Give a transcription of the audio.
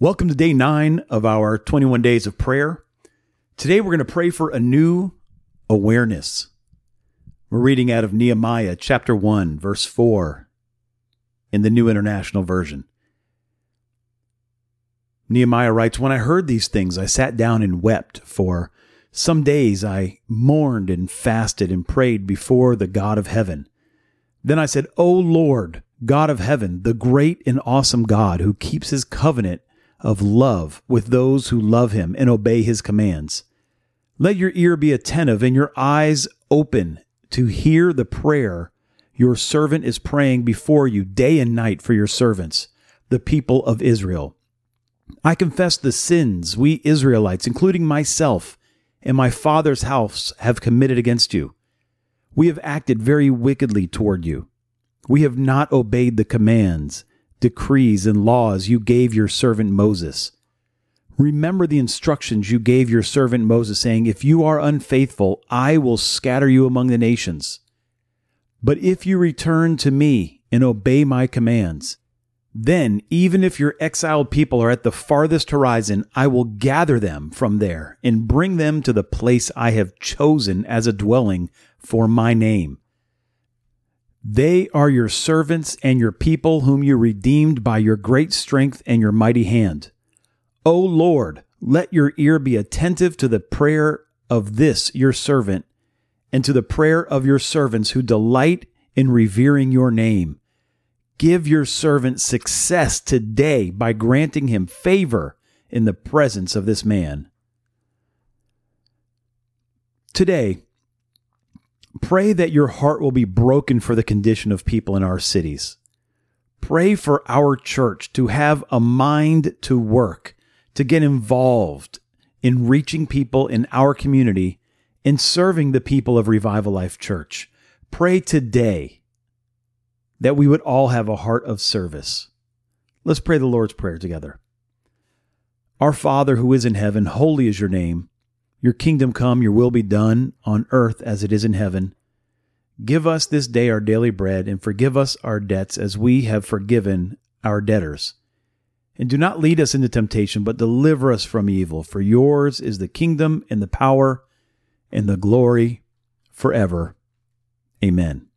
Welcome to day nine of our 21 days of prayer. Today we're going to pray for a new awareness. We're reading out of Nehemiah chapter 1, verse 4 in the New International Version. Nehemiah writes When I heard these things, I sat down and wept. For some days I mourned and fasted and prayed before the God of heaven. Then I said, O Lord, God of heaven, the great and awesome God who keeps his covenant of love with those who love him and obey his commands. Let your ear be attentive and your eyes open to hear the prayer your servant is praying before you day and night for your servants, the people of Israel. I confess the sins we Israelites, including myself and my father's house, have committed against you. We have acted very wickedly toward you. We have not obeyed the commands decrees, and laws you gave your servant Moses. Remember the instructions you gave your servant Moses, saying, If you are unfaithful, I will scatter you among the nations. But if you return to me and obey my commands, then, even if your exiled people are at the farthest horizon, I will gather them from there and bring them to the place I have chosen as a dwelling for my name. They are your servants and your people, whom you redeemed by your great strength and your mighty hand. O Lord, let your ear be attentive to the prayer of this your servant, and to the prayer of your servants who delight in revering your name. Give your servant success today by granting him favor in the presence of this man. Today, Pray that your heart will be broken for the condition of people in our cities. Pray for our church to have a mind to work, to get involved in reaching people in our community and serving the people of Revival Life Church. Pray today that we would all have a heart of service. Let's pray the Lord's Prayer together. Our Father who is in heaven, holy is your name. Your kingdom come, your will be done on earth as it is in heaven. Give us this day our daily bread, and forgive us our debts as we have forgiven our debtors. And do not lead us into temptation, but deliver us from evil. For yours is the kingdom and the power and the glory forever. Amen.